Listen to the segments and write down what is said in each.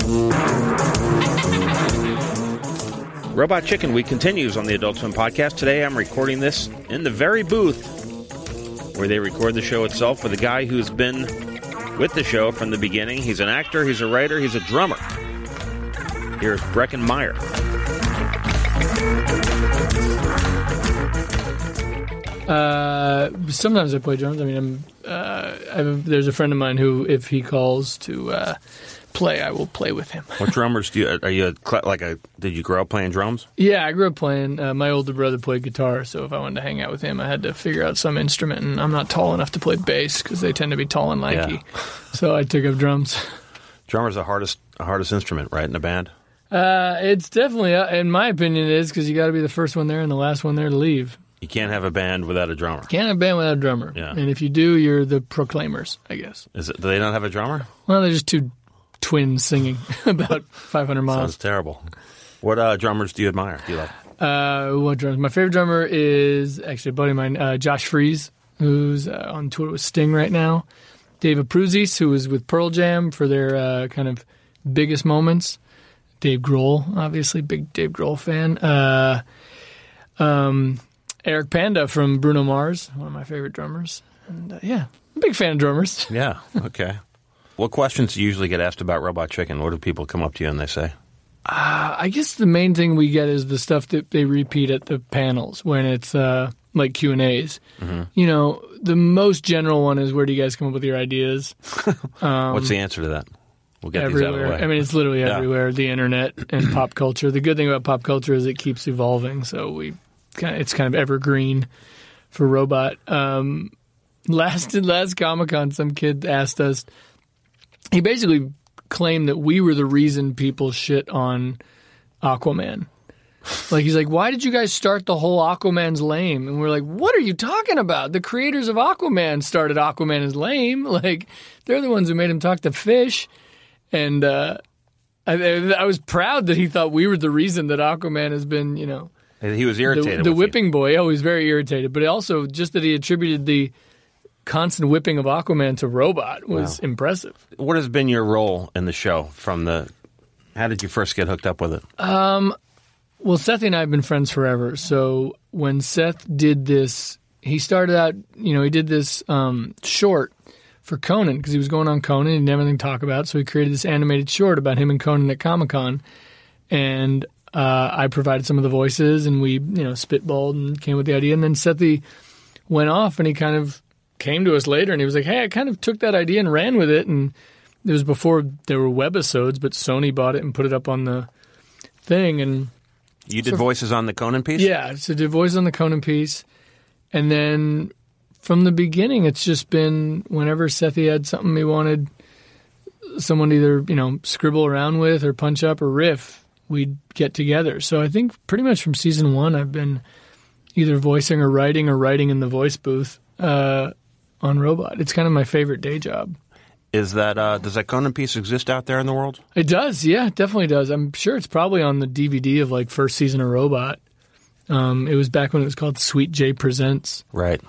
Robot Chicken Week continues on the Adult Swim podcast. Today I'm recording this in the very booth where they record the show itself with a guy who's been with the show from the beginning. He's an actor, he's a writer, he's a drummer. Here's Breckin Meyer. Uh, sometimes I play drums. I mean, I'm, uh, I have, there's a friend of mine who, if he calls to uh, play, I will play with him. What drummers do you? Are you a, like a? Did you grow up playing drums? Yeah, I grew up playing. Uh, my older brother played guitar, so if I wanted to hang out with him, I had to figure out some instrument. And I'm not tall enough to play bass because they tend to be tall and lanky. Yeah. so I took up drums. Drummer's the hardest hardest instrument, right, in a band. Uh, it's definitely, uh, in my opinion, it is because you got to be the first one there and the last one there to leave. You can't have a band without a drummer. Can't have a band without a drummer. Yeah. And if you do, you're the proclaimers, I guess. Is it? Do they not have a drummer? Well, they're just two twins singing about 500 miles. Sounds terrible. What uh, drummers do you admire? Do you like? Uh, what drums? My favorite drummer is actually a buddy of mine, uh, Josh Freese, who's uh, on tour with Sting right now. David Abbruzzese, who was with Pearl Jam for their uh, kind of biggest moments. Dave Grohl, obviously, big Dave Grohl fan. Uh, um, Eric Panda from Bruno Mars, one of my favorite drummers. And uh, yeah, I'm a big fan of drummers. Yeah. Okay. What questions usually get asked about Robot Chicken? What do people come up to you and they say? I guess the main thing we get is the stuff that they repeat at the panels when it's uh, like Q and A's. You know, the most general one is where do you guys come up with your ideas? What's the answer to that? We'll get these out of the everywhere. I mean, it's literally Yeah. everywhere. The internet and pop culture. The good thing about pop culture is it keeps evolving. So we, kind of, it's kind of evergreen for robot. Um, last last Comic Con, some kid asked us. He basically claimed that we were the reason people shit on Aquaman. Like he's like, why did you guys start the whole Aquaman's lame? And we're like, what are you talking about? The creators of Aquaman started Aquaman as lame. Like they're the ones who made him talk to fish. And uh, I, I was proud that he thought we were the reason that Aquaman has been, you know, he was the, irritated. the you. whipping boy. Oh, he's very irritated. But also just that he attributed the constant whipping of Aquaman to Robot was impressive. What has been your role in the show from the? How did you first get hooked up with it? Well, Seth and I have been friends forever. So when Seth did this, he started out, you know, he did this um, short for Conan because he was going on Conan. He didn't have anything to talk about. So he created this animated short about him and Conan at Comic Con. And uh, I provided some of the voices and we, you know, spitballed and came with the idea. And then Sethy went off and he kind of came to us later and he was like, hey, I kind of took that idea and ran with it. And it was before there were webisodes, but Sony bought it and put it up on the thing. And You did voices on the Conan piece. yeah, so did voice on the Conan piece, and then from the beginning, it's just been whenever Sethi had something he wanted someone to either you know scribble around with or punch up or riff, we'd get together. So I think pretty much from season one, I've been either voicing or writing or writing in the voice booth uh, on Robot. It's kind of my favorite day job. Is that uh, does that Conan piece exist out there in the world? It does, yeah, it definitely does. I'm sure it's probably on the DVD of like first season of Robot. Um, it was back when it was called Sweet J Presents, Right.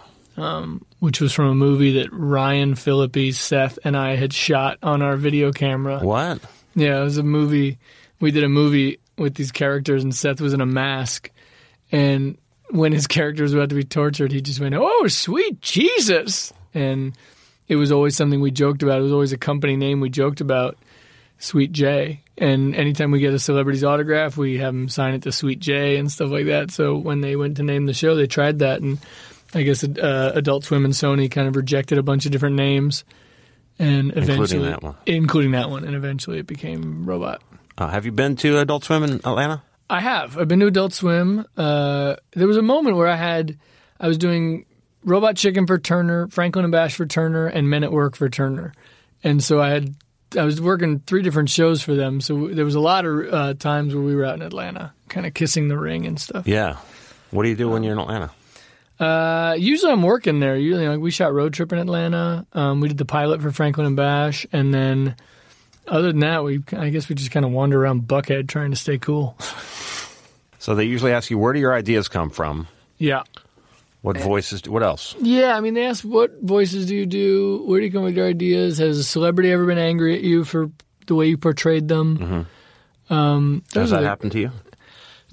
which was from a movie that Ryan Phillippe, Seth, and I had shot on our video camera. What? Yeah, it was a movie. We did a movie with these characters, and Seth was in a mask. And when his character was about to be tortured, he just went, "Oh, sweet Jesus!" And it was always something we joked about. It was always a company name we joked about, Sweet J. And anytime we get a celebrity's autograph, we have them sign it to Sweet J and stuff like that. So when they went to name the show, they tried that, and I guess uh, Adult Swim and Sony kind of rejected a bunch of different names, and eventually, that one. including that one, and eventually it became Robot. Uh, have you been to Adult Swim in Atlanta? I have. I've been to Adult Swim. Uh, there was a moment where I had, I was doing Robot Chicken for Turner, Franklin and Bash for Turner, and Men at Work for Turner, and so I had, I was working three different shows for them. So there was a lot of uh, times where we were out in Atlanta, kind of kissing the ring and stuff. Yeah. What do you do when you're in Atlanta? Uh, usually I'm working there. Usually, like we shot Road Trip in Atlanta. Um, we did the pilot for Franklin and Bash, and then other than that, we I guess we just kind of wander around Buckhead trying to stay cool. So they usually ask you where do your ideas come from? yeah. What voices? What else? Yeah, I mean, they ask what voices do you do? Where do you come with your ideas? Has a celebrity ever been angry at you for the way you portrayed them. Um, Has that are the- happened to you?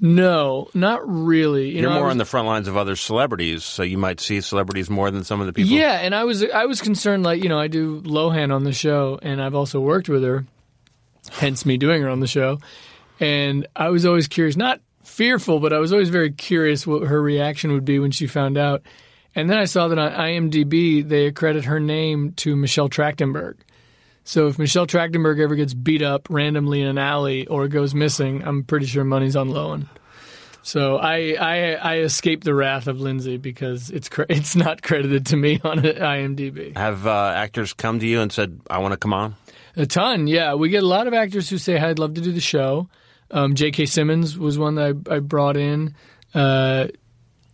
No, not really. You You're know, more was- on the front lines of other celebrities, so you might see celebrities more than some of the people. Yeah, and I was I was concerned like you know I do Lohan on the show, and I've also worked with her, hence me doing her on the show, and I was always curious, not fearful, but I was always very curious what her reaction would be when she found out, and then I saw that on IMDb they accredit her name to Michelle Trachtenberg. So if Michelle Trachtenberg ever gets beat up randomly in an alley or goes missing, I'm pretty sure money's on Lohan. So I, I I escaped the wrath of Lindsay because it's it's not credited to me on IMDb. Have uh, actors come to you and said, "I want to come on"? A ton, yeah. We get a lot of actors who say, "Hey, I'd love to do the show." Um, J.K. Simmons was one that I, I brought in. Uh,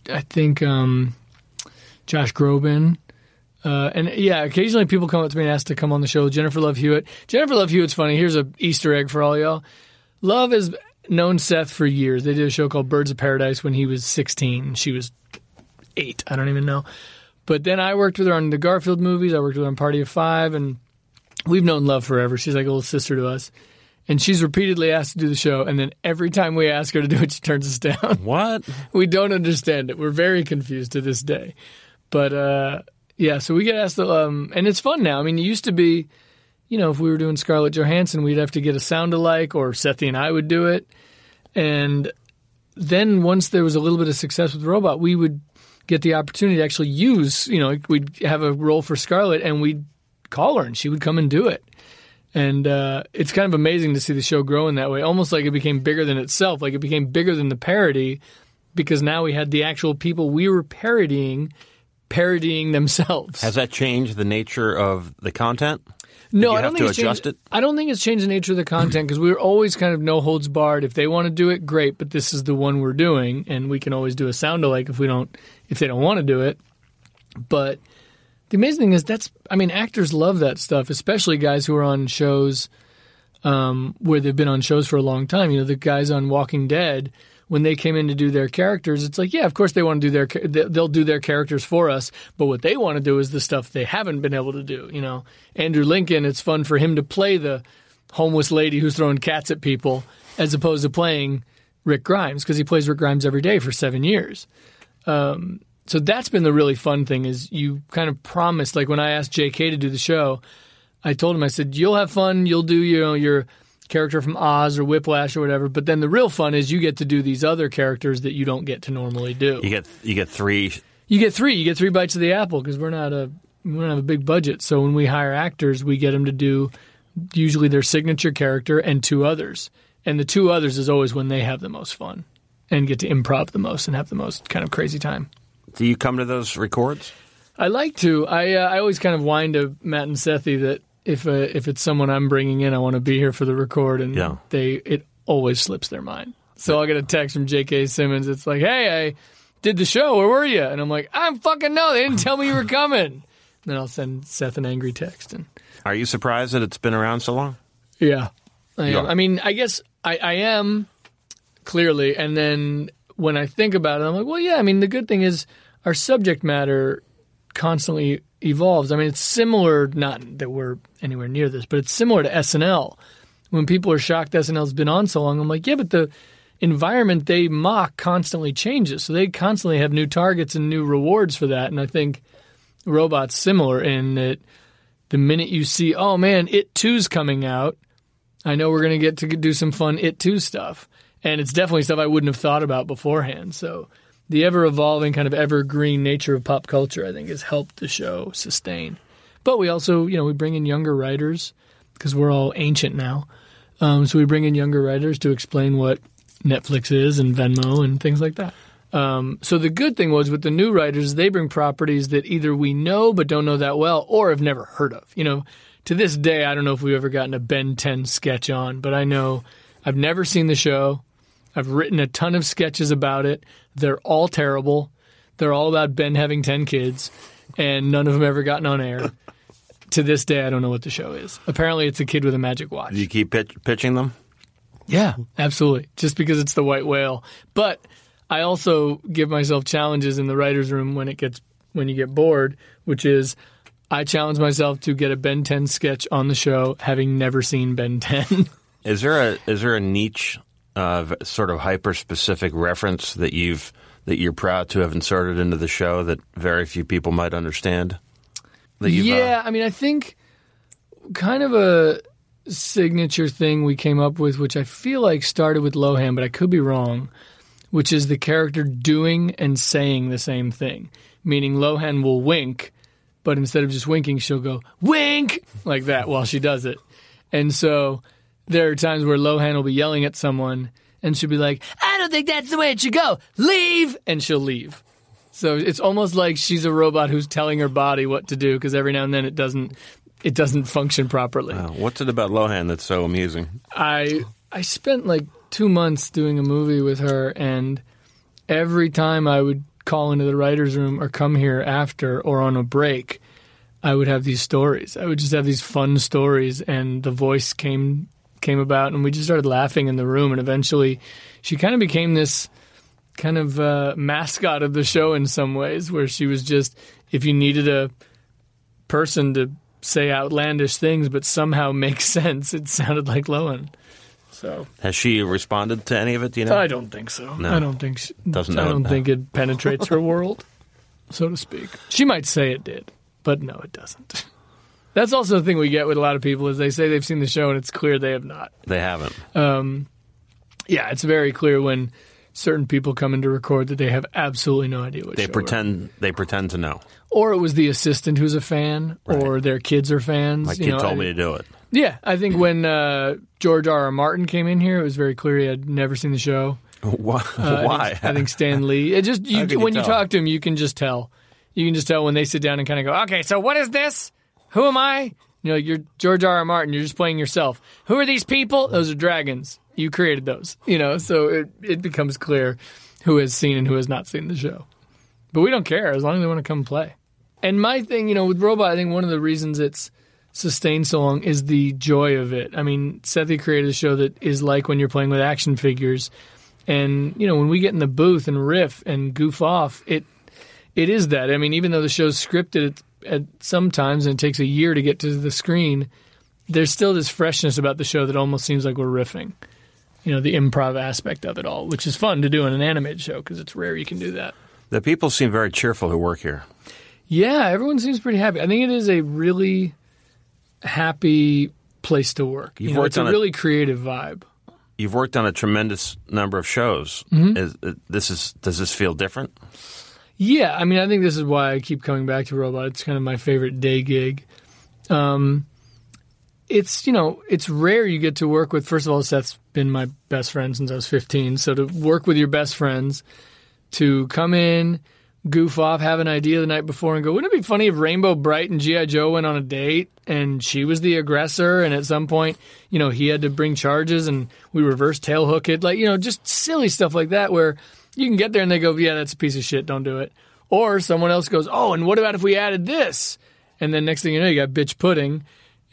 I think um, Josh Groban. Uh, and yeah, occasionally people come up to me and ask to come on the show. Jennifer Love Hewitt. Jennifer Love Hewitt's funny. Here's a Easter egg for all y'all. Love has known Seth for years. They did a show called Byrds of Paradise when he was 16. She was eight. I don't even know. But then I worked with her on the Garfield movies. I worked with her on Party of Five, and we've known Love forever. She's like a little sister to us. And she's repeatedly asked to do the show, and then every time we ask her to do it, she turns us down. What? we don't understand it. We're very confused to this day. But uh, yeah, so we get asked, um, and it's fun now. I mean, it used to be, you know, if we were doing Scarlett Johansson, we'd have to get a sound alike, or Sethi and I would do it. And then once there was a little bit of success with Robot, we would get the opportunity to actually use, you know, we'd have a role for Scarlett, and we'd call her, and she would come and do it. And uh, it's kind of amazing to see the show grow in that way, almost like it became bigger than itself, like it became bigger than the parody, because now we had the actual people we were parodying parodying themselves. Has that changed the nature of the content? no, I don't think it's changed, it? I don't think it's changed the nature of the content because we were always kind of no holds barred. If they want to do it, great, but this is the one we're doing, and we can always do a sound alike if we don't if they don't want to do it. But the amazing thing is that's I mean actors love that stuff, especially guys who are on shows um, where they've been on shows for a long time. You know, the guys on Walking Dead when they came in to do their characters, it's like, yeah, of course they want to do their they- they'll do their characters for us, but what they want to do is the stuff they haven't been able to do. You know, Andrew Lincoln, it's fun for him to play the homeless lady who's throwing cats at people as opposed to playing Rick Grimes because he plays Rick Grimes every day for seven years so that's been the really fun thing is you kind of promised like when I asked JK to do the show, I told him I said you'll have fun, you'll do you know your character from Oz or Whiplash or whatever, but then the real fun is you get to do these other characters that you don't get to normally do. You get you get three. You get three, you get three bites of the apple because we're not a we don't have a big budget. So when we hire actors, we get them to do usually their signature character and two others. And the two others is always when they have the most fun and get to improv the most and have the most kind of crazy time. Do you come to those records? I like to. I uh, I always kind of whine to Matt and Sethi that if uh, if it's someone I'm bringing in, I want to be here for the record, and Yeah. they it always slips their mind. So I'll get a text from J.K. Simmons. It's like, "Hey, I did the show. Where were you?" And I'm like, "I don't fucking know. They didn't tell me you were coming." then I'll send Seth an angry text, and Are you surprised that it's been around so long? yeah, I am. I mean, I guess I, I am clearly, and then when I think about it, I'm like, well, yeah. I mean, the good thing is our subject matter constantly evolves. I mean, it's similar. Not that we're anywhere near this, but it's similar to SNL. When people are shocked SNL's been on so long, I'm like, yeah, but the environment they mock constantly changes, so they constantly have new targets and new rewards for that. And I think robots similar in that the minute you see, oh man, it two's coming out, I know we're going to get to do some fun It Too stuff. And it's definitely stuff I wouldn't have thought about beforehand. So the ever evolving, kind of evergreen nature of pop culture, I think, has helped the show sustain. But we also, you know, we bring in younger writers because we're all ancient now. Um, so we bring in younger writers to explain what Netflix is and Venmo and things like that. Um, so the good thing was with the new writers, they bring properties that either we know but don't know that well or have never heard of. You know, to this day, I don't know if we've ever gotten a Ben 10 sketch on, but I know I've never seen the show. I've written a ton of sketches about it. They're all terrible. They're all about Ben having 10 kids, and none of them ever gotten on air. to this day, I don't know what the show is. Apparently, it's a kid with a magic watch. Do you keep pitch, pitching them? Yeah, absolutely. Just because it's the white whale. But I also give myself challenges in the writer's room when it gets when you get bored, which is I challenge myself to get a Ben 10 sketch on the show, having never seen Ben 10. Is there a is there a niche uh, sort of hyper specific reference that you've that you're proud to have inserted into the show that very few people might understand? Uh, yeah, I mean, I think kind of a signature thing we came up with, which I feel like started with Lohan, but I could be wrong, which is the character doing and saying the same thing. Meaning Lohan will wink, but instead of just winking, she'll go, wink, like that while she does it. And so there are times where Lohan will be yelling at someone and she'll be like, I don't think that's the way it should go. Leave! And she'll leave. So it's almost like she's a robot who's telling her body what to do because every now and then it doesn't it doesn't function properly. uh, what's it about Lohan that's so amusing? I I spent like two months doing a movie with her, and every time I would call into the writers' room or come here after or on a break, I would have these stories. I would just have these fun stories, and the voice came came about, and we just started laughing in the room, and eventually, she kind of became this kind of uh, mascot of the show in some ways, where she was just if you needed a person to say outlandish things but somehow make sense, it sounded like Lohan. So Has she responded to any of it? Do you know? I don't think so. No. I don't think she, Doesn't I it don't now. think it penetrates her world, so to speak. She might say it did, but no, it doesn't. That's also the thing we get with a lot of people is they say they've seen the show and it's clear they have not. they haven't. Yeah, it's very clear when certain people come in to record that they have absolutely no idea what They pretend. They pretend to know. or it was the assistant who's a fan, or their kids are fans. My you kid know, told I- me to do it. Yeah, I think when uh, George R. R. Martin came in here, it was very clear he had never seen the show. Why? Uh, I Why? think, I think Stan Lee. It just you, can you when you talk to him, you can just tell. You can just tell when they sit down and kind of go, "Okay, so what is this? Who am I?" You know, you're George R. R. Martin. You're just playing yourself. Who are these people? Those are dragons. You created those. You know, so it it becomes clear who has seen and who has not seen the show. But we don't care as long as they want to come play. And my thing, you know, with Robot, I think one of the reasons it's sustained so long is the joy of it. I mean, Sethi created a show that is like when you're playing with action figures. And, you know, when we get in the booth and riff and goof off, it it is that. I mean, even though the show's scripted at, at sometimes and it takes a year to get to the screen, there's still this freshness about the show that almost seems like we're riffing. You know, the improv aspect of it all, which is fun to do in an animated show because it's rare you can do that. The people seem very cheerful who work here. Yeah, everyone seems pretty happy. I think it is a really happy place to work. You've you know, worked it's a on a- really creative vibe. You've worked on a tremendous number of shows. Mm-hmm. Is, uh, this is does this feel different? Yeah, I mean, I think this is why I keep coming back to Robot. It's kind of my favorite day gig. Um, it's you know, it's rare you get to work with. First of all, Seth's been my best friend since I was 15. So to work with your best friends, to come in, goof off, have an idea the night before, and go, wouldn't it be funny if Rainbow Brite and GI Joe went on a date and she was the aggressor, and at some point, you know, he had to bring charges and we reverse tail hook it, like you know, just silly stuff like that where you can get there and they go, yeah, that's a piece of shit, don't do it. Or someone else goes, oh, and what about if we added this? And then next thing you know, you got bitch pudding,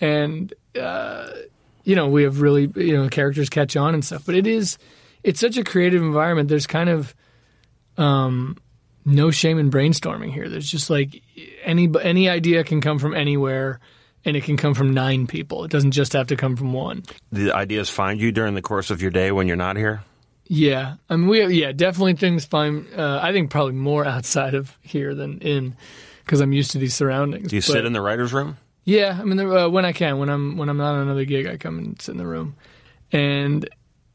and uh, you know we have really you know characters catch on and stuff. But it is it's such a creative environment. There's kind of um, no shame in brainstorming here. There's just like any any idea can come from anywhere, and it can come from nine people. It doesn't just have to come from one. The ideas find you during the course of your day when you're not here. Yeah, I mean, we yeah definitely things find. Uh, I think probably more outside of here than in because I'm used to these surroundings. Do you sit in the writers' room? Yeah, I mean, uh, when I can, when I'm when I'm not on another gig, I come and sit in the room, and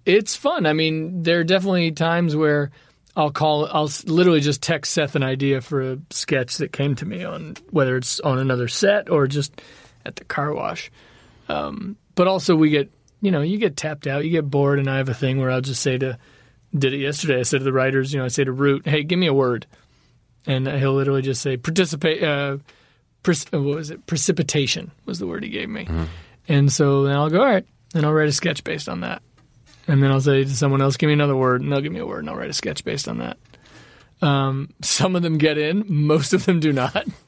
it's fun. I mean, there are definitely times where I'll call, I'll literally just text Seth an idea for a sketch that came to me on whether it's on another set or just at the car wash. Um, but also, we get you know, you get tapped out, you get bored, and I have a thing where I'll just say to, did it yesterday. I said to the writers, you know, I say to Root, hey, give me a word, and he'll literally just say participate. Uh, Pres- what was it? Precipitation was the word he gave me. And so then I'll go, all right, and I'll write a sketch based on that. And then I'll say to someone else, give me another word, and they'll give me a word, and I'll write a sketch based on that. Um, some of them get in, most of them do not,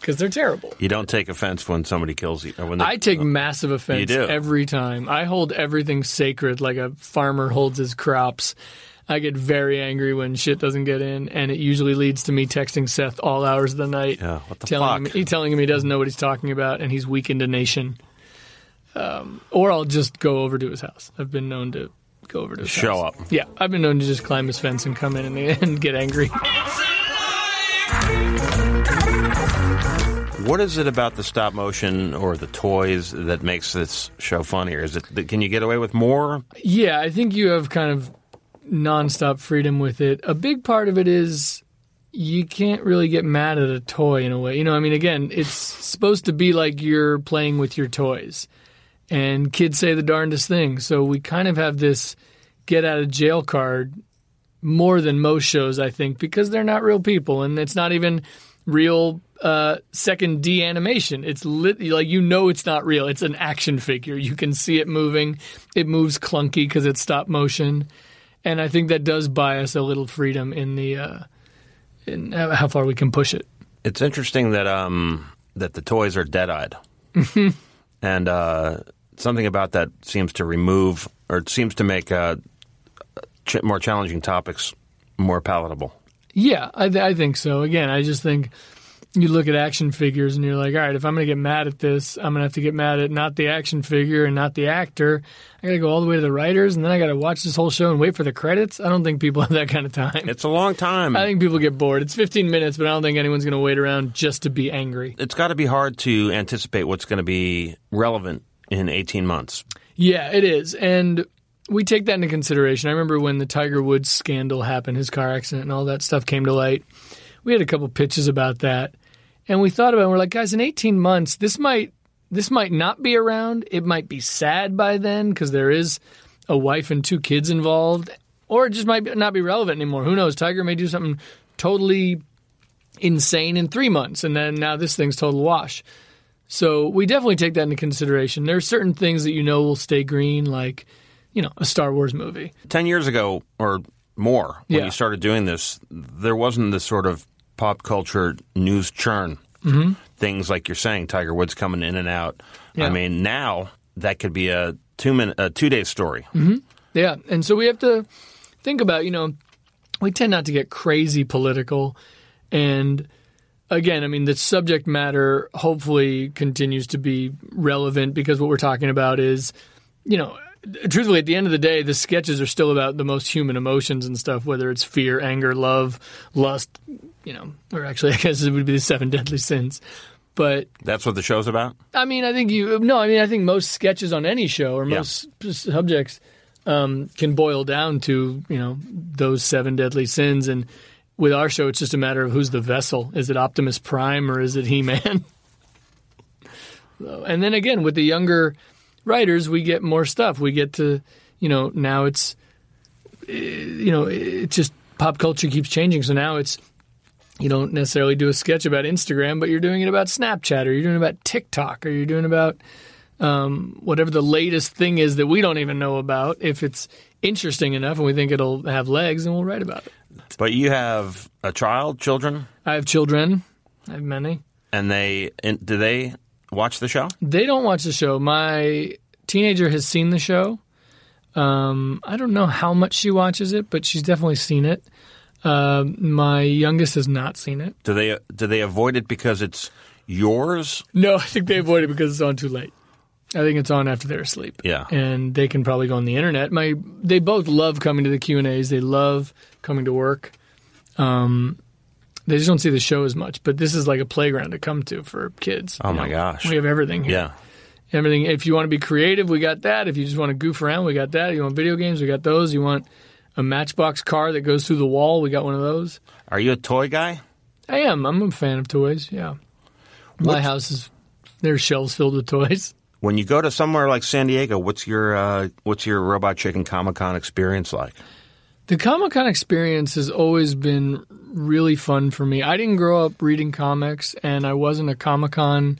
because they're terrible. You don't take offense when somebody kills you. Or when they, I take massive offense You do. every time. I hold everything sacred, like a farmer holds his crops. I get very angry when shit doesn't get in, and it usually leads to me texting Seth all hours of the night, Yeah, what the telling fuck? him, he telling him he doesn't know what he's talking about, and he's weakened a nation. Um, or I'll just go over to his house. I've been known to go over to his Show house. up. Yeah, I've been known to just climb his fence and come in and, and get angry. What is it about the stop motion or the toys that makes this show funnier? Is it can you get away with more? Yeah, I think you have kind of nonstop freedom with it. A big part of it is you can't really get mad at a toy in a way. You know, I mean, again, it's supposed to be like you're playing with your toys, and kids say the darndest things. So we kind of have this get out of jail card more than most shows, I think, because they're not real people, and it's not even real uh, second D animation. It's lit, like you know it's not real. It's an action figure. You can see it moving. It moves clunky because it's stop motion, and I think that does buy us a little freedom in the uh, in how far we can push it. It's interesting that um that the toys are dead eyed, and uh, something about that seems to remove or it seems to make uh, ch- more challenging topics more palatable. Yeah, I, th- I think so. Again, I just think you look at action figures and you're like, all right, if I'm going to get mad at this, I'm going to have to get mad at not the action figure and not the actor. I got to go all the way to the writers and then I got to watch this whole show and wait for the credits. I don't think people have that kind of time. It's a long time. I think people get bored. It's 15 minutes, but I don't think anyone's going to wait around just to be angry. it's got to be hard to anticipate what's going to be relevant in 18 months. Yeah, it is. And we take that into consideration. I remember when the Tiger Woods scandal happened, his car accident and all that stuff came to light. We had a couple pitches about that. And we thought about it. And we're like, guys, in 18 months, this might this might not be around. It might be sad by then because there is a wife and two kids involved, or it just might not be relevant anymore. Who knows? Tiger may do something totally insane in three months, and then now this thing's total wash. So we definitely take that into consideration. There are certain things that you know will stay green, like you know a Star Wars movie. 10 years ago or more, when Yeah. you started doing this, there wasn't this sort of pop culture news churn. Mm-hmm. Things like you're saying, Tiger Woods coming in and out. Yeah. I mean, now that could be a two minute, a two day story. Yeah, and so we have to think about you know we tend not to get crazy political, and again, I mean the subject matter hopefully continues to be relevant because what we're talking about is you know. Truthfully, at the end of the day, the sketches are still about the most human emotions and stuff, whether it's fear, anger, love, lust, you know, or actually, I guess it would be the seven deadly sins. But That's what the show's about. I mean, I think you no. I mean, I think most sketches on any show or Yeah. most subjects um, can boil down to you know those seven deadly sins. And with our show, it's just a matter of who's the vessel. Is it Optimus Prime or is it He Man? and then again, with the younger writers, we get more stuff. We get to you know now it's eh, you know it just pop culture keeps changing. So now it's you don't necessarily do a sketch about Instagram, but you're doing it about Snapchat or you're doing it about TikTok or you're doing about um, whatever the latest thing is that we don't even know about. If it's interesting enough and we think it'll have legs, and we'll write about it. But you have a child, children, I have children. I have many. and they and do they watch the show? They don't watch the show. My teenager has seen the show. Um, I don't know how much she watches it, but she's definitely seen it. Um my youngest has not seen it. Do they do they avoid it because it's yours? No, I think they avoid it because it's on too late. I think it's on after they're asleep. Yeah. and they can probably go on the internet. My they both love coming to the Q and A's. They love coming to work. Um, they just don't see the show as much. But this is like a playground to come to for kids. Oh you my know. gosh. we have everything here. Yeah. everything. If you want to be creative, we got that. If you just want to goof around, we got that. You want video games, we got those. You want a Matchbox car that goes through the wall, we got one of those. Are you a toy guy? I am. I'm a fan of toys. Yeah, my What's- house is there's shelves filled with toys. When you go to somewhere like San Diego, what's your uh, what's your Robot Chicken Comic Con experience like? The Comic Con experience has always been really fun for me. I didn't grow up reading comics, and I wasn't a Comic Con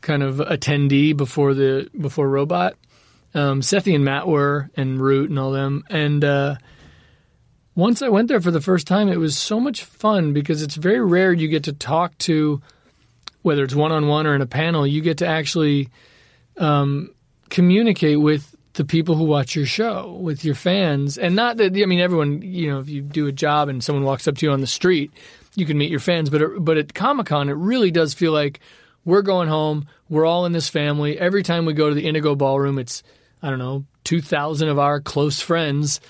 kind of attendee before the before Robot. Um, Sethi and Matt were, and Root and all them. And uh, once I went there for the first time, it was so much fun because it's very rare you get to talk to, whether it's one on one or in a panel, you get to actually um, communicate with the people who watch your show with your fans. And not that I mean everyone you know if you do a job and someone walks up to you on the street you can meet your fans. But but at Comic-Con it really does feel like we're going home we're all in this family. Every time we go to the Indigo Ballroom it's I don't know 2000 of our close friends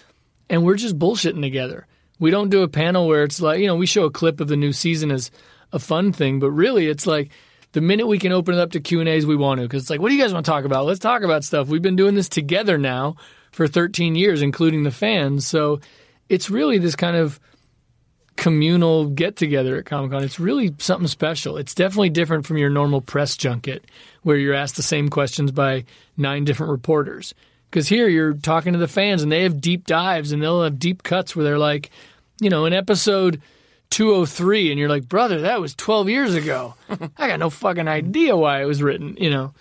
and we're just bullshitting together we don't do a panel where it's like you know we show a clip of the new season as a fun thing but really it's like the minute we can open it up to Q and A's, we want to because it's like, what do you guys want to talk about? Let's talk about stuff. We've been doing this together now for 13 years, including the fans. So it's really this kind of communal get together at Comic Con. It's really something special. It's definitely different from your normal press junket where you're asked the same questions by nine different reporters. Because here you're talking to the fans and they have deep dives and they'll have deep cuts where they're like, you know, in episode 203 and you're like, brother, that was 12 years ago. I got no fucking idea why it was written, you know.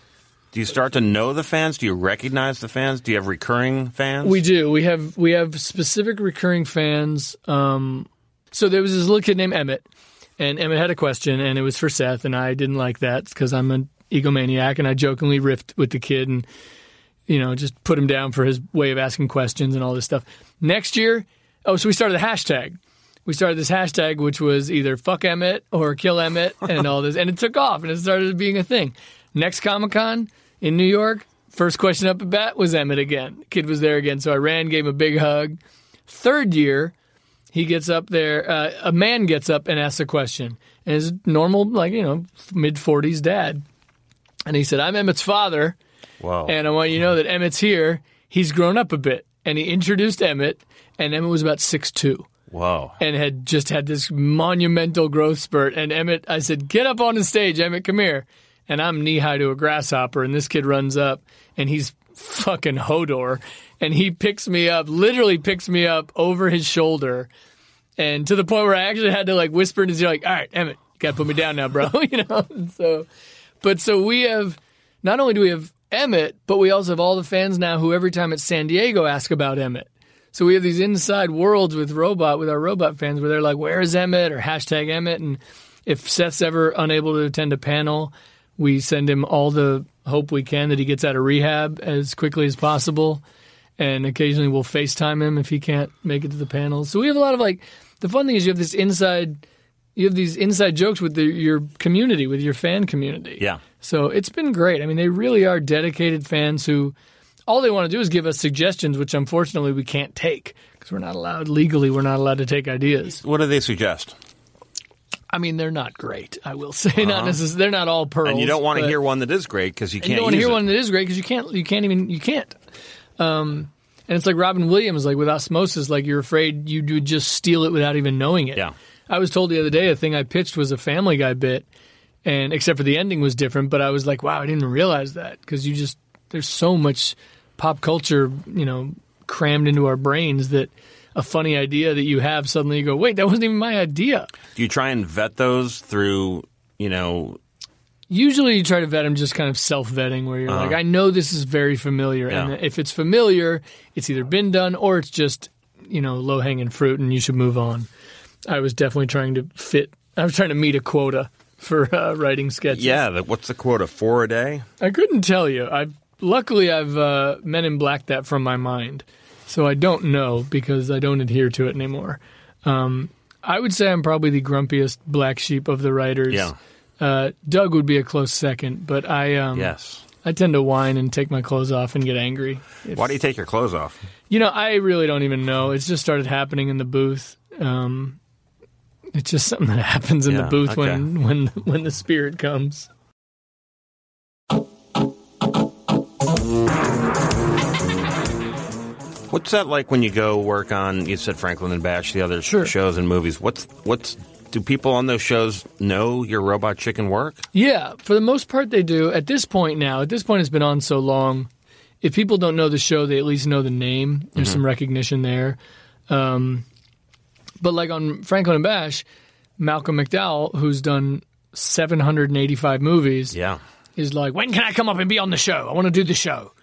Do you start to know the fans? Do you recognize the fans? Do you have recurring fans? We do. We have we have specific recurring fans. Um, so there was this little kid named Emmett, and Emmett had a question, and it was for Seth, and I didn't like that because I'm an egomaniac, and I jokingly riffed with the kid, and you know just put him down for his way of asking questions and all this stuff. Next year, oh, so we started the hashtag we started this hashtag, which was either fuck Emmett or kill Emmett and all this. And it took off and it started being a thing. Next Comic Con in New York, first question up at bat was Emmett again. Kid was there again. So I ran, gave him a big hug. Third year, he gets up there, uh, a man gets up and asks a question. And his normal, like, you know, mid 40s dad. And he said, I'm Emmett's father. Wow. And I want you to know that Emmett's here. He's grown up a bit. And he introduced Emmett, and Emmett was about six two. Whoa. and had just had this monumental growth spurt. And Emmett, I said, get up on the stage, Emmett, come here. And I'm knee high to a grasshopper, and this kid runs up, and he's fucking Hodor, and he picks me up, literally picks me up over his shoulder, and to the point where I actually had to like whisper in his ear, like, "All right, Emmett, you gotta put me down now, bro," you know. And so, but so we have not only do we have Emmett, but we also have all the fans now who every time it's San Diego ask about Emmett. So we have these inside worlds with robot with our robot fans where they're like, "Where is Emmett?" or hashtag Emmett. And if Seth's ever unable to attend a panel, we send him all the hope we can that he gets out of rehab as quickly as possible. And occasionally we'll FaceTime him if he can't make it to the panel. So we have a lot of like the fun thing is you have this inside you have these inside jokes with the, your community, with your fan community. Yeah. So it's been great. I mean, they really are dedicated fans who all they want to do is give us suggestions, which unfortunately we can't take because we're not allowed legally. We're not allowed to take ideas. What do they suggest? I mean, they're not great. I will say, not necessarily. They're not all pearls. Uh-huh. And you don't want to hear one that is great because you can't you don't want to hear it. one that is great because you can't. You can't even. You can't. Um, and it's like Robin Williams, like with osmosis, like you're afraid you would just steal it without even knowing it. Yeah. I was told the other day a thing I pitched was a Family Guy bit, and except for the ending was different. But I was like, wow, I didn't realize that because you just there's so much pop culture, you know, crammed into our brains that a funny idea that you have suddenly you go, wait, that wasn't even my idea. Do you try and vet those through, you know, Usually, you try to vet them just kind of self vetting, where you're like, uh-huh. I know this is very familiar, and if it's familiar, it's either been done or it's just you know low hanging fruit, and you should move on. I was definitely trying to fit. I was trying to meet a quota for uh, writing sketches. yeah, the, what's the quota? Four a day? I couldn't tell you. I luckily I've uh, Men in Black that from my mind, so I don't know because I don't adhere to it anymore. Um, I would say I'm probably the grumpiest black sheep of the writers. Yeah. Uh, Doug would be a close second, but I um, Yes. I tend to whine and take my clothes off and get angry. If- Why do you take your clothes off? You know, I really don't even know. It's just started happening in the booth. Um, it's just something that happens in the booth okay. when when when the spirit comes. What's that like when you go work on? You said Franklin and Bash, the other Sure. shows and movies. What's what's do people on those shows know your robot chicken work? Yeah, for the most part they do. At this point now, at this point it's been on so long. If people don't know the show, they at least know the name. There's some recognition there. Um, but like on Franklin and Bash, Malcolm McDowell, who's done 785 movies, Yeah. is like, when can I come up and be on the show? I want to do the show.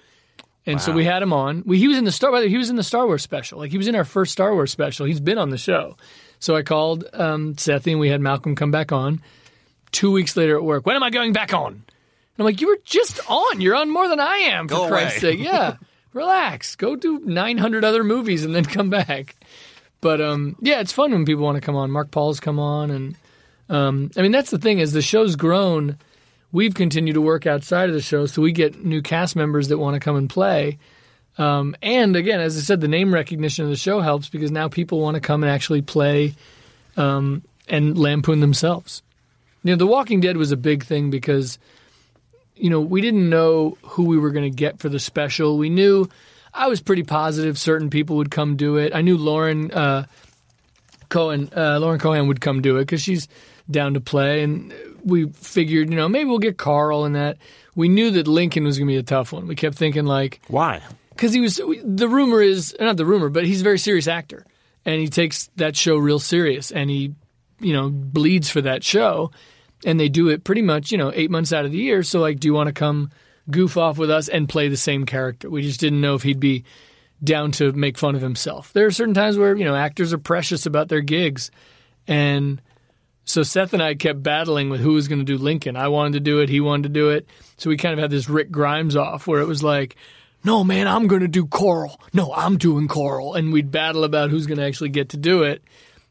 And so we had him on. We, he was in the Star. He was in the Star Wars special. Like he was in our first Star Wars special. He's been on the show. So I called um, Sethy and we had Malcolm come back on. Two weeks later at work, when am I going back on? And I'm like, you were just on. You're on more than I am. For Go Christ's away. sake, yeah. relax, go do 900 other movies and then come back. But um, yeah, it's fun when people want to come on. Mark Paul's come on, and um, I mean that's the thing is the show's grown. We've continued to work outside of the show, so we get new cast members that want to come and play. Um, and again, as I said, the name recognition of the show helps because now people want to come and actually play um, and lampoon themselves. You know, The Walking Dead was a big thing because you know we didn't know who we were going to get for the special. We knew I was pretty positive certain people would come do it. I knew Lauren uh, Cohan, uh, Lauren Cohan would come do it because she's down to play, and we figured, you know, maybe we'll get Carl in that. We knew that Lincoln was going to be a tough one. We kept thinking like, Why? because he was the rumor is not the rumor, but he's a very serious actor, and he takes that show real serious, and he, you know, bleeds for that show, and they do it pretty much, you know, eight months out of the year. So like, do you want to come goof off with us and play the same character? We just didn't know if he'd be down to make fun of himself. There are certain times where you know actors are precious about their gigs, and so Seth and I kept battling with who was going to do Lincoln. I wanted to do it, he wanted to do it. So we kind of had this Rick Grimes off where it was like, no, man, I'm going to do Coral. No, I'm doing Coral. And we'd battle about who's going to actually get to do it.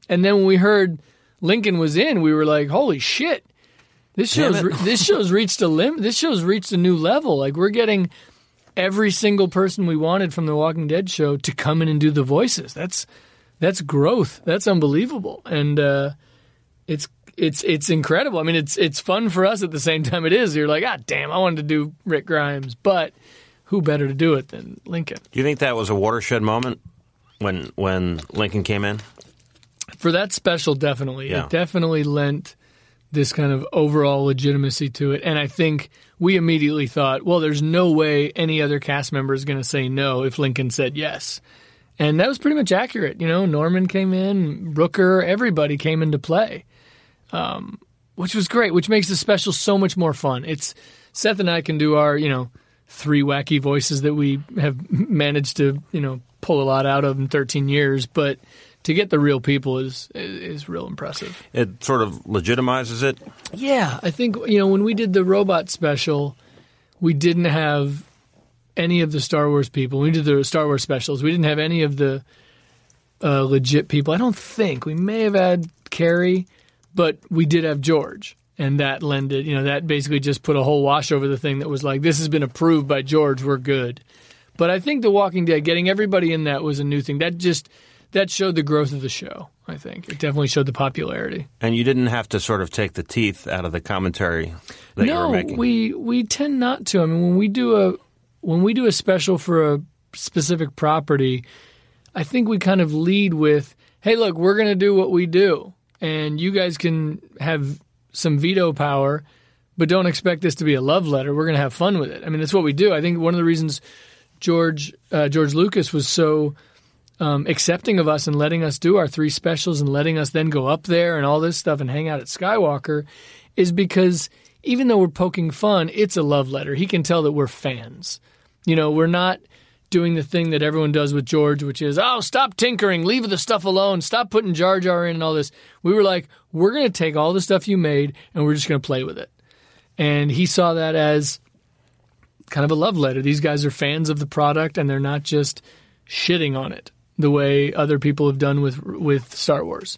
And then when we heard Lincoln was in, we were like, holy shit. This show's this show's reached a lim- this show's reached a new level. Like we're getting every single person we wanted from the Walking Dead show to come in and do the voices. That's that's growth. That's unbelievable. And uh it's it's it's incredible. I mean, it's it's fun for us at the same time. It is. You're like, ah, damn, I wanted to do Rick Grimes, but who better to do it than Lincoln? Do you think that was a watershed moment when when Lincoln came in? For that special, definitely, Yeah. it definitely lent this kind of overall legitimacy to it. And I think we immediately thought, well, there's no way any other cast member is going to say no if Lincoln said yes. And that was pretty much accurate. You know, Norman came in, Rooker, everybody came into play, um, which was great, which makes the special so much more fun. It's Seth and I can do our, you know, three wacky voices that we have managed to, you know, pull a lot out of in 13 years, but to get the real people is is real impressive. It sort of legitimizes it. Yeah, I think you know when we did the robot special, we didn't have any of the Star Wars people. When we did the Star Wars specials, we didn't have any of the uh, legit people. I don't think we may have had Carrie, but we did have George, and that lended. You know, that basically just put a whole wash over the thing that was like, this has been approved by George. We're good. But I think The Walking Dead, getting everybody in that was a new thing. That just that showed the growth of the show. I think it definitely showed the popularity. And you didn't have to sort of take the teeth out of the commentary that you were making. we we tend not to. I mean, when we do a when we do a special for a specific property, I think we kind of lead with, "Hey, look, we're going to do what we do, and you guys can have some veto power, but don't expect this to be a love letter. We're going to have fun with it." I mean, that's what we do. I think one of the reasons George uh, George Lucas was so um, accepting of us and letting us do our three specials and letting us then go up there and all this stuff and hang out at Skywalker is because even though we're poking fun, it's a love letter. He can tell that we're fans. You know, we're not doing the thing that everyone does with George, which is, oh, stop tinkering, leave the stuff alone, stop putting Jar Jar in and all this. We were like, we're going to take all the stuff you made and we're just going to play with it. And he saw that as kind of a love letter. These guys are fans of the product and they're not just shitting on it the way other people have done with with Star Wars.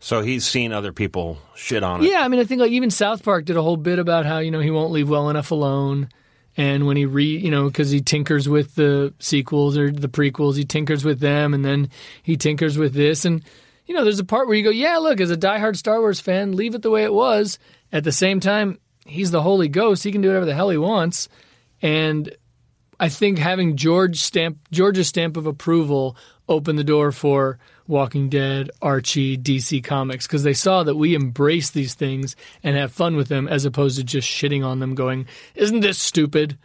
so he's seen other people shit on it. Yeah, I mean, I think like even South Park did a whole bit about how you know he won't leave well enough alone, and when he re you know because he tinkers with the sequels or the prequels, he tinkers with them, and then he tinkers with this, and you know there's a part where you go, yeah, look, as a diehard Star Wars fan, leave it the way it was. At the same time, he's the Holy Ghost; he can do whatever the hell he wants, and I think having George stamp George's stamp of approval opened the door for Walking Dead, Archie, DC Comics because they saw that we embrace these things and have fun with them as opposed to just shitting on them going, "Isn't this stupid?"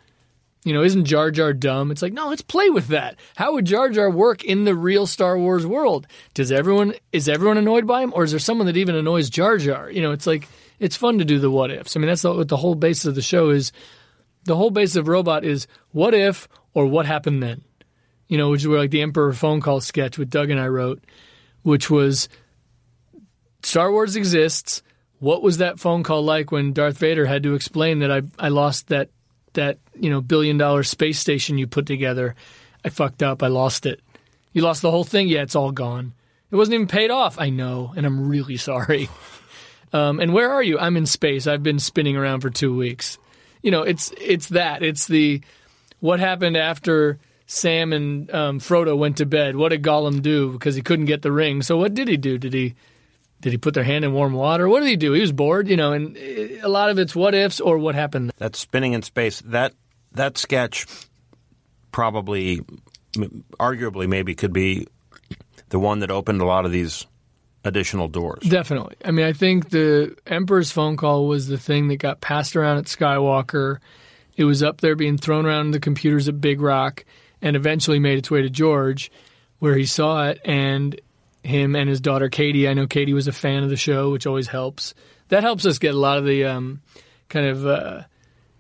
You know, isn't Jar Jar dumb? It's like, "No, let's play with that." How would Jar Jar work in the real Star Wars world? Does everyone is everyone annoyed by him or is there someone that even annoys Jar Jar? You know, it's like it's fun to do the what ifs. I mean, that's the, what the whole basis of the show is the whole base of robot is what if or what happened then you know which is where like the emperor phone call sketch with doug and i wrote which was star wars exists what was that phone call like when darth vader had to explain that i, I lost that that you know billion dollar space station you put together. I fucked up. I lost it. You lost the whole thing. Yeah, it's all gone. It wasn't even paid off. I know, and I'm really sorry. Um, and where are you? I'm in space. I've been spinning around for two weeks. You know, it's it's that. It's the what happened after Sam and um, Frodo went to bed. What did Gollum do because he couldn't get the ring? So what did he do? Did he did he put their hand in warm water? What did he do? He was bored, you know. And a lot of it's what ifs or what happened. That spinning in space. That that sketch probably, arguably, maybe could be the one that opened a lot of these additional doors. Definitely. I mean, I think the Emperor's phone call was the thing that got passed around at Skywalker. It was up there being thrown around in the computers at Big Rock and eventually made its way to George, where he saw it and him and his daughter Katie. I know Katie was a fan of the show, which always helps. That helps us get a lot of the um, kind of uh,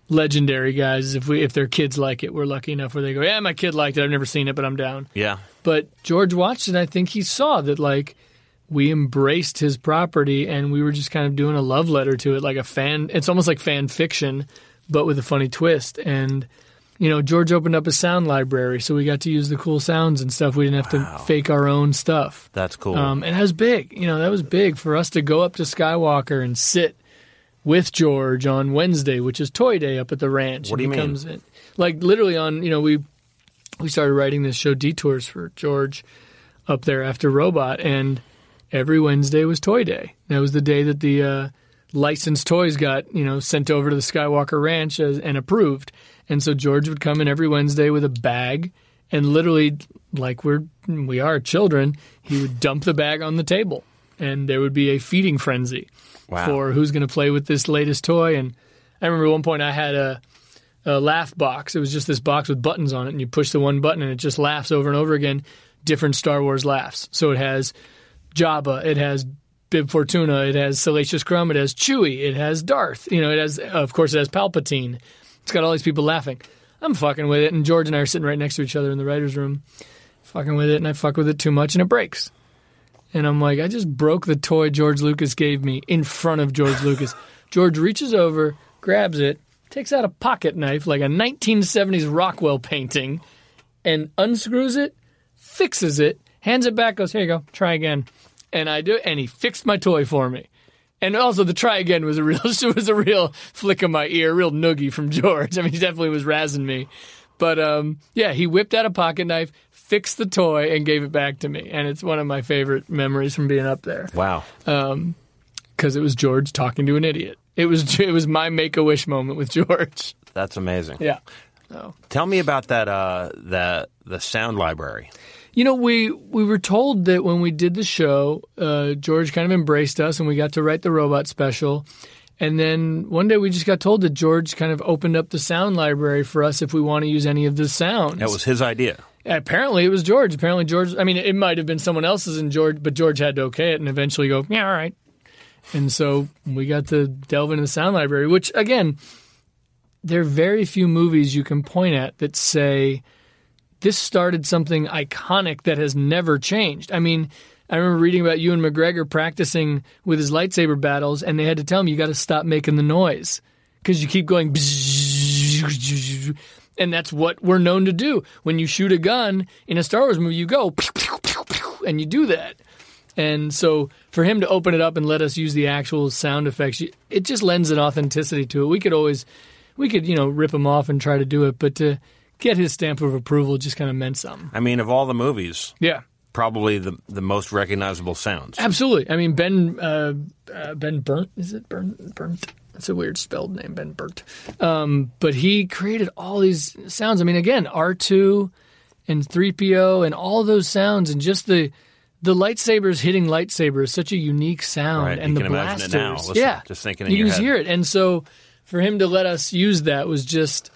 legendary guys. If we if their kids like it, we're lucky enough where they go, "Yeah, my kid liked it. I've never seen it, but I'm down." Yeah. But George watched it. and I think he saw that like we embraced his property and we were just kind of doing a love letter to it, like a fan. It's almost like fan fiction, but with a funny twist. And you know, George opened up a sound library, so we got to use the cool sounds and stuff. We didn't have Wow. to fake our own stuff. That's cool. Um, and that was big. You know, that was big for us to go up to Skywalker and sit with George on Wednesday, which is Toy Day up at the ranch. What And do you he mean? Comes in, like literally on. You know, we we started writing this show Detours for George up there after Robot, and every Wednesday was Toy Day. That was the day that the uh, licensed toys got you know sent over to the Skywalker Ranch as, and approved. And so George would come in every Wednesday with a bag, and literally, like we're we are children, he would dump the bag on the table, and there would be a feeding frenzy Wow. for who's going to play with this latest toy. And I remember one point I had a, a laugh box. It was just this box with buttons on it, and you push the one button, and it just laughs over and over again, different Star Wars laughs. So it has Jabba, it has Bib Fortuna, it has Salacious Crumb, it has Chewie, it has Darth. You know, it has, of course, it has Palpatine. It's got all these people laughing. I'm fucking with it, and George and I are sitting right next to each other in the writers' room, fucking with it, and I fuck with it too much, and it breaks. And I'm like, I just broke the toy George Lucas gave me in front of George Lucas. George reaches over, grabs it, takes out a pocket knife like a 1970s Rockwell painting, and unscrews it, fixes it, hands it back, goes, Here you go, try again. And I do, and he fixed my toy for me. And also, the try again was a real was a real flick of my ear, a real noogie from George. I mean, he definitely was razzing me. But um, yeah, he whipped out a pocket knife, fixed the toy, and gave it back to me. And it's one of my favorite memories from being up there wow. because it was George talking to an idiot. It was it was my make a wish moment with George. That's amazing. Yeah. So Tell me about that uh the the sound library. You know we we were told that when we did the show, uh, George kind of embraced us, and we got to write the robot special. And then one day we just got told that George kind of opened up the sound library for us if we want to use any of the sounds. That was his idea. Apparently, it was George. Apparently, George. I mean, it might have been someone else's, and George, but George had to okay it and eventually go, yeah, all right. And so we got to delve into the sound library, which again, there are very few movies you can point at that say this started something iconic that has never changed. I mean, I remember reading about Ewan McGregor practicing with his lightsaber battles, and they had to tell him you got to stop making the noise because you keep going. And that's what we're known to do. When you shoot a gun in a Star Wars movie, you go and you do that. And so for him to open it up and let us use the actual sound effects, it just lends an authenticity to it. We could always, we could, you know, rip him off and try to do it, but to get his stamp of approval just kind of meant something. I mean, of all the movies, Yeah. probably the the most recognizable sounds. Absolutely. I mean, Ben uh, uh, Ben Burtt is it Burtt Burtt? It's a weird spelled name, Ben Burtt. Um, but he created all these sounds. I mean, again, R two and three PO and all those sounds, and just the the lightsabers hitting lightsabers, such a unique sound, Right, and you the can imagine blasters. it now. Listen, yeah, just thinking in you can just head. hear it, and so for him to let us use that was just.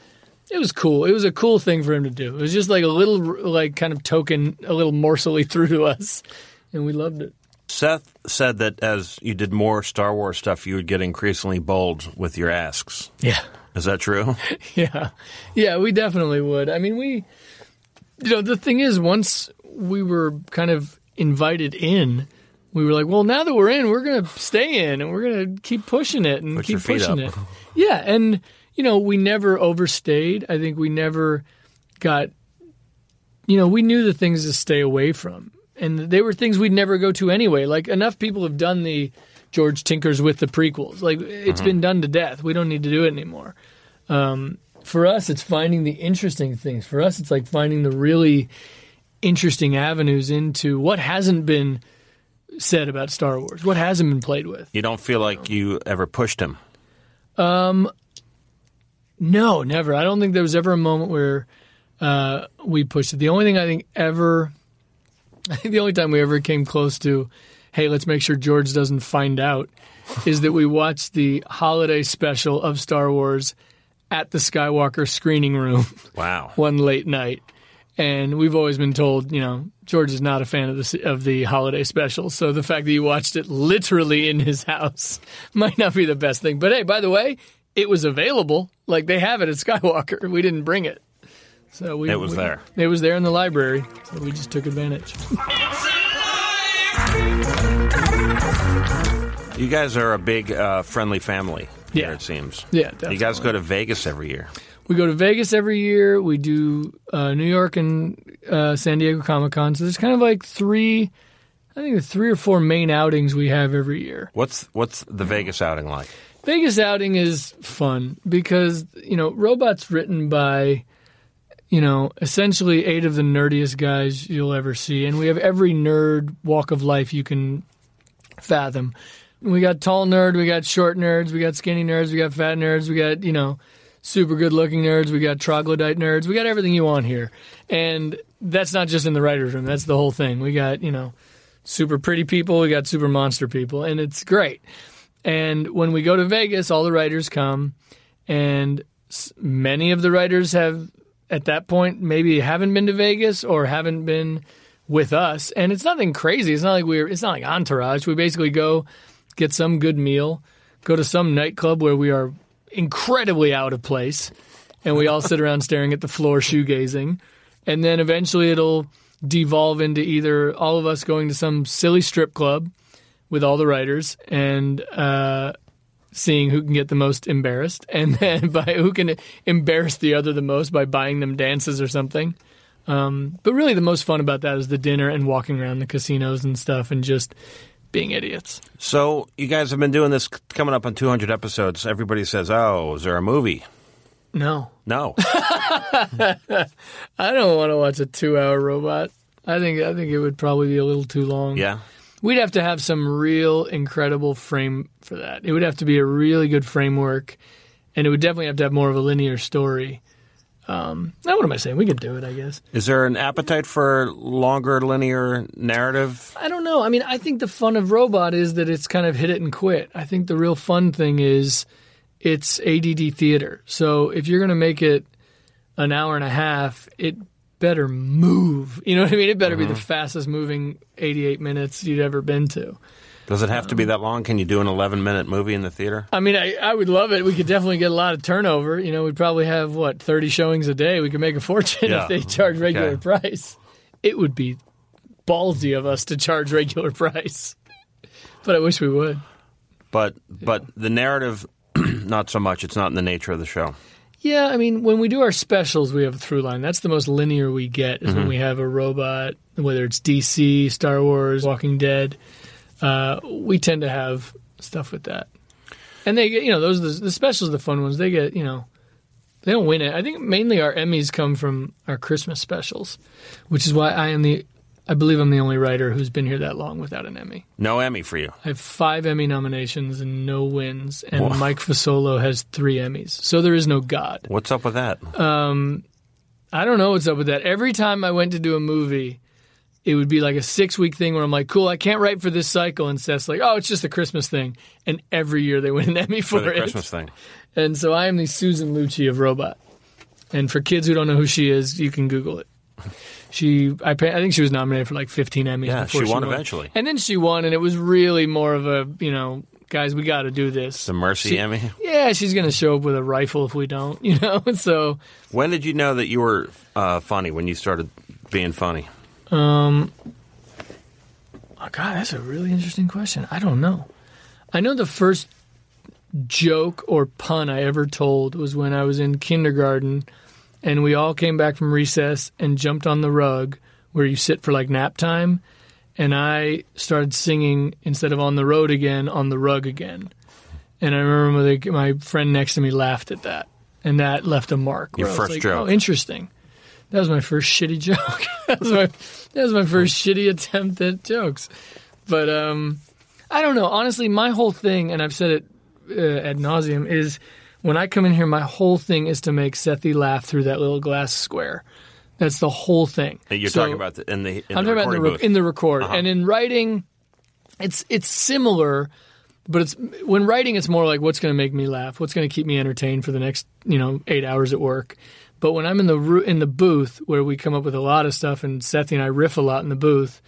It was cool. It was a cool thing for him to do. It was just like a little, like, kind of token, a little morsel he threw to us, and we loved it. Seth said that as you did more Star Wars stuff, you would get increasingly bold with your asks. Yeah. Is that true? Yeah. Yeah, we definitely would. I mean, we, you know, the thing is, once we were kind of invited in, we were like, well, now that we're in, we're going to stay in and we're going to keep pushing it and Put keep pushing it. Yeah. And, you know, we never overstayed. I think we never got, you know, we knew the things to stay away from. And they were things we'd never go to anyway. Like, enough people have done the George Tinkers with the prequels. Like, it's been done to death. We don't need to do it anymore. Um, for us, it's finding the interesting things. For us, it's like finding the really interesting avenues into what hasn't been said about Star Wars, what hasn't been played with. You don't feel like you ever pushed him. No, never. I don't think there was ever a moment where uh, we pushed it. The only thing I think ever, I think the only time we ever came close to, hey, let's make sure George doesn't find out, is that we watched the holiday special of Star Wars at the Skywalker screening room Wow. one late night. And we've always been told, you know, George is not a fan of the of the holiday special. So the fact that you watched it literally in his house might not be the best thing. But hey, by the way, it was available. Like they have it at Skywalker. We didn't bring it. So we, It was we- there. It was there in the library. So we just took advantage. You guys are a big, uh, friendly family. Here, Yeah. it seems. Yeah, You guys go to Vegas every year. We go to Vegas every year. We do uh, New York and uh, San Diego Comic Con. So there's kind of like three, I think, three or four main outings we have every year. What's what's the Vegas outing like? Vegas outing is fun because you know robots written by you know essentially eight of the nerdiest guys you'll ever see, and we have every nerd walk of life you can fathom. We got tall nerd, we got short nerds, we got skinny nerds, we got fat nerds, we got you know super good looking nerds, we got troglodyte nerds, we got everything you want here, and that's not just in the writers' room. That's the whole thing. We got you know super pretty people, we got super monster people, and it's great. And when we go to Vegas, all the writers come, and many of the writers have, at that point, maybe haven't been to Vegas or haven't been with us. And it's nothing crazy. It's not like we're. It's not like Entourage. We basically go get some good meal, go to some nightclub where we are incredibly out of place, and we all sit around staring at the floor, shoegazing, and then eventually it'll devolve into either all of us going to some silly strip club with all the writers and uh, seeing who can get the most embarrassed, and then by who can embarrass the other the most by buying them dances or something. Um, but really, the most fun about that is the dinner and walking around the casinos and stuff, and just being idiots. So you guys have been doing this coming up on 200 episodes. Everybody says, "Oh, is there a movie?" No, No. I don't want to watch a two-hour robot. I think I think it would probably be a little too long. yeah. We'd have to have some real incredible frame for that. It would have to be a really good framework, and it would definitely have to have more of a linear story. Um, now, what am I saying? We could do it, I guess. Is there an appetite for longer linear narrative? I don't know. I mean, I think the fun of Robot is that it's kind of hit it and quit. I think the real fun thing is it's ADD theater. So if you're going to make it an hour and a half, it better move. You know what I mean? It better be the mm-hmm. fastest moving 88 minutes you'd ever been to. Does it have to be um, that long? Can you do an 11 minute movie in the theater? I mean, I, I would love it. We could definitely get a lot of turnover. You know, we'd probably have, what, 30 showings a day. We could make a fortune Yeah. if they charge regular Okay. price. It would be ballsy of us to charge regular price. But I wish we would. But but the narrative, not so much. It's not in the nature of the show. Yeah, I mean, when we do our specials, we have a through line. That's the most linear we get is when we have a robot, whether it's DC, Star Wars, Walking Dead. Uh, we tend to have stuff with that, and they get you know those are the, the specials, the fun ones. They get you know they don't win it. I think mainly our Emmys come from our Christmas specials, which is why I am the I believe I'm the only writer who's been here that long without an Emmy. No Emmy for you. I have five Emmy nominations and no wins, and Mike Fasolo has three Emmys. So there is no God. What's up with that? Um, I don't know what's up with that. Every time I went to do a movie, it would be like a six week thing where I'm like, cool, I can't write for this cycle. And Seth's like, oh, it's just a Christmas thing. And every year they win an Emmy for, for the it. Christmas thing. And so I am the Susan Lucci of Robot. And for kids who don't know who she is, you can Google it. She, I, I think she was nominated for like 15 Emmys. Yeah, before she won eventually. And then she won, and it was really more of a, you know, guys, we got to do this. The Mercy She- Emmy. Yeah, she's going to show up with a rifle if we don't, you know? So When did you know that you were uh, funny? When you started being funny? Um, Oh God, that's a really interesting question. I don't know. I know the first joke or pun I ever told was when I was in kindergarten and we all came back from recess and jumped on the rug where you sit for like nap time. And I started singing instead of on the road again, on the rug again. And I remember the, my friend next to me laughed at that. And that left a mark. Your where I was first like, joke. Oh, interesting. That was my first shitty joke. that, was my, that was my first shitty attempt at jokes. But um, I don't know. Honestly, my whole thing, and I've said it uh, ad nauseum, is when I come in here, my whole thing is to make Sethi laugh through that little glass square. That's the whole thing. You're So- talking about the, in the in I'm the talking about in the, re- in the record Uh-huh. and in writing. It's it's similar, but it's when writing it's more like what's going to make me laugh, what's going to keep me entertained for the next you know eight hours at work. But when I'm in the in the booth where we come up with a lot of stuff and Seth and I riff a lot in the booth,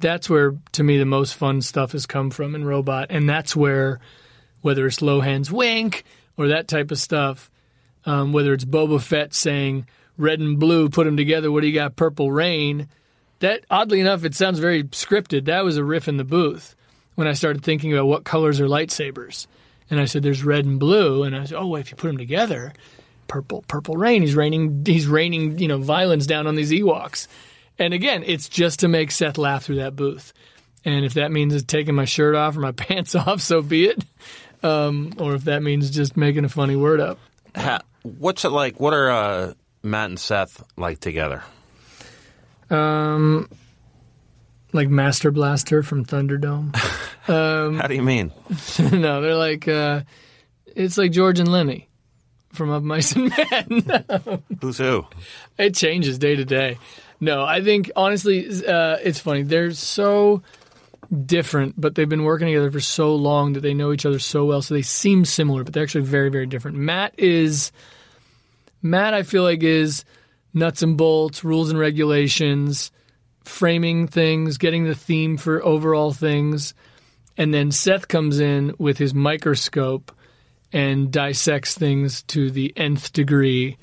that's where to me the most fun stuff has come from in Robot, and that's where whether it's Lohan's wink or that type of stuff, um, whether it's Boba Fett saying red and blue, put them together. What do you got? Purple rain. That oddly enough, it sounds very scripted. That was a riff in the booth when I started thinking about what colors are lightsabers, and I said there's red and blue, and I said, oh, if you put them together, purple, purple rain. He's raining. He's raining. You know, violence down on these Ewoks. And again, it's just to make Seth laugh through that booth. And if that means taking my shirt off or my pants off, so be it. Um, or if that means just making a funny word up. Ha- what's it like? What are uh, Matt and Seth like together? Um, like Master Blaster from Thunderdome. How do you mean? no, they're like uh, it's like George and Lenny from Of Mice and Men. Who's who? it changes day to day. No, I think honestly, uh, it's funny. They're so different, but they've been working together for so long that they know each other so well. So they seem similar, but they're actually very, very different. Matt is Matt. I feel like is nuts and bolts, rules and regulations, framing things, getting the theme for overall things, and then Seth comes in with his microscope and dissects things to the nth degree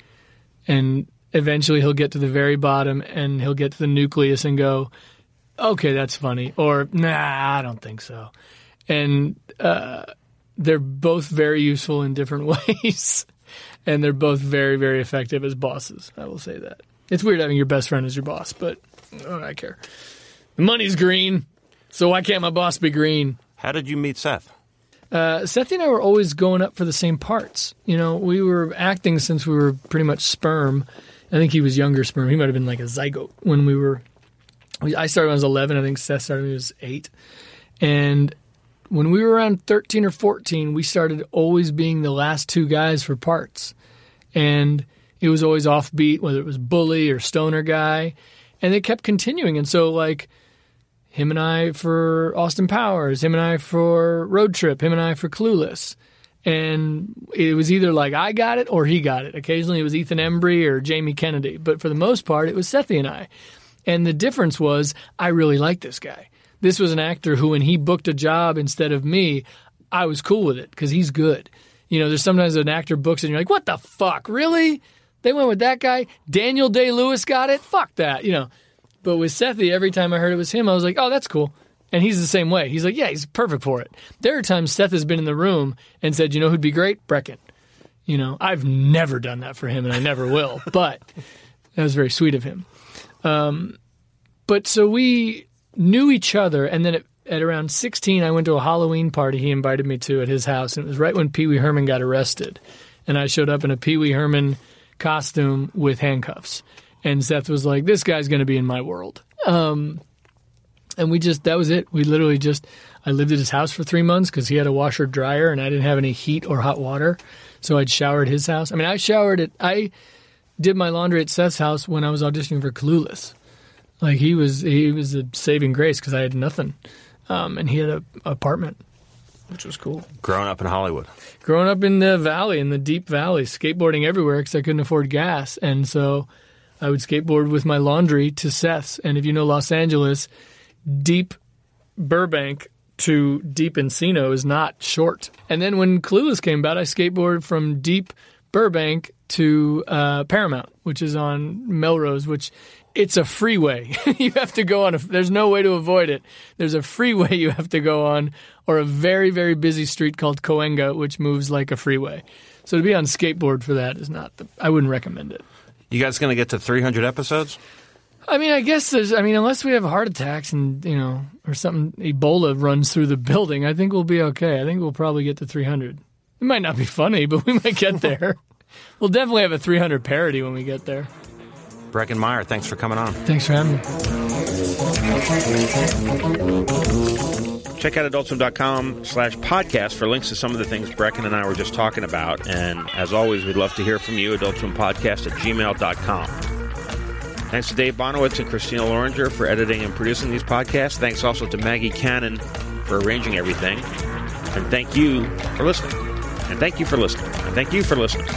and eventually he'll get to the very bottom and he'll get to the nucleus and go, okay, that's funny, or nah, I don't think so. And uh, they're both very useful in different ways, and they're both very, very effective as bosses. I will say that. It's weird having your best friend as your boss, but oh, I care. The money's green, so why can't my boss be green? How did you meet Seth? Uh, Seth and I were always going up for the same parts. You know, we were acting since we were pretty much sperm. I think he was younger sperm. He might have been like a zygote when we were. I started when I was 11. I think Seth started when he was eight. And when we were around 13 or 14, we started always being the last two guys for parts. And it was always offbeat, whether it was bully or stoner guy. And they kept continuing. And so, like, him and I for Austin Powers, him and I for Road Trip, him and I for Clueless. And it was either like I got it or he got it. Occasionally it was Ethan Embry or Jamie Kennedy, but for the most part it was Sethi and I. And the difference was I really liked this guy. This was an actor who, when he booked a job instead of me, I was cool with it because he's good. You know, there's sometimes an actor books and you're like, what the fuck? Really? They went with that guy? Daniel Day Lewis got it? Fuck that. You know, but with Sethi, every time I heard it was him, I was like, oh, that's cool. And he's the same way. He's like, yeah, he's perfect for it. There are times Seth has been in the room and said, you know who'd be great? Breckin. You know, I've never done that for him and I never will, but that was very sweet of him. Um, but so we knew each other. And then at, at around 16, I went to a Halloween party he invited me to at his house. And it was right when Pee Wee Herman got arrested. And I showed up in a Pee Wee Herman costume with handcuffs. And Seth was like, this guy's going to be in my world. Um, and we just, that was it. We literally just, I lived at his house for three months because he had a washer dryer and I didn't have any heat or hot water. So I'd shower at his house. I mean, I showered at, I did my laundry at Seth's house when I was auditioning for Clueless. Like he was, he was a saving grace because I had nothing. Um, and he had a apartment, which was cool. Growing up in Hollywood. Growing up in the valley, in the deep valley, skateboarding everywhere because I couldn't afford gas. And so I would skateboard with my laundry to Seth's. And if you know Los Angeles, deep Burbank to deep Encino is not short. And then when Clueless came about, I skateboarded from deep Burbank to uh, Paramount, which is on Melrose, which it's a freeway. you have to go on a. There's no way to avoid it. There's a freeway you have to go on, or a very very busy street called Cahuenga, which moves like a freeway. So to be on skateboard for that is not. The, I wouldn't recommend it. You guys going to get to 300 episodes? I mean, I guess there's. I mean, unless we have heart attacks and you know, or something, Ebola runs through the building, I think we'll be okay. I think we'll probably get to 300. It might not be funny, but we might get there. we'll definitely have a 300 parody when we get there. Breckin Meyer, thanks for coming on. Thanks for having me. Check out adultswim.com slash podcast for links to some of the things Breckin and I were just talking about. And as always, we'd love to hear from you, adultswimpodcast at gmail.com. Thanks to Dave Bonowitz and Christina Loringer for editing and producing these podcasts. Thanks also to Maggie Cannon for arranging everything. And thank you for listening. And thank you for listening. And thank you for listening.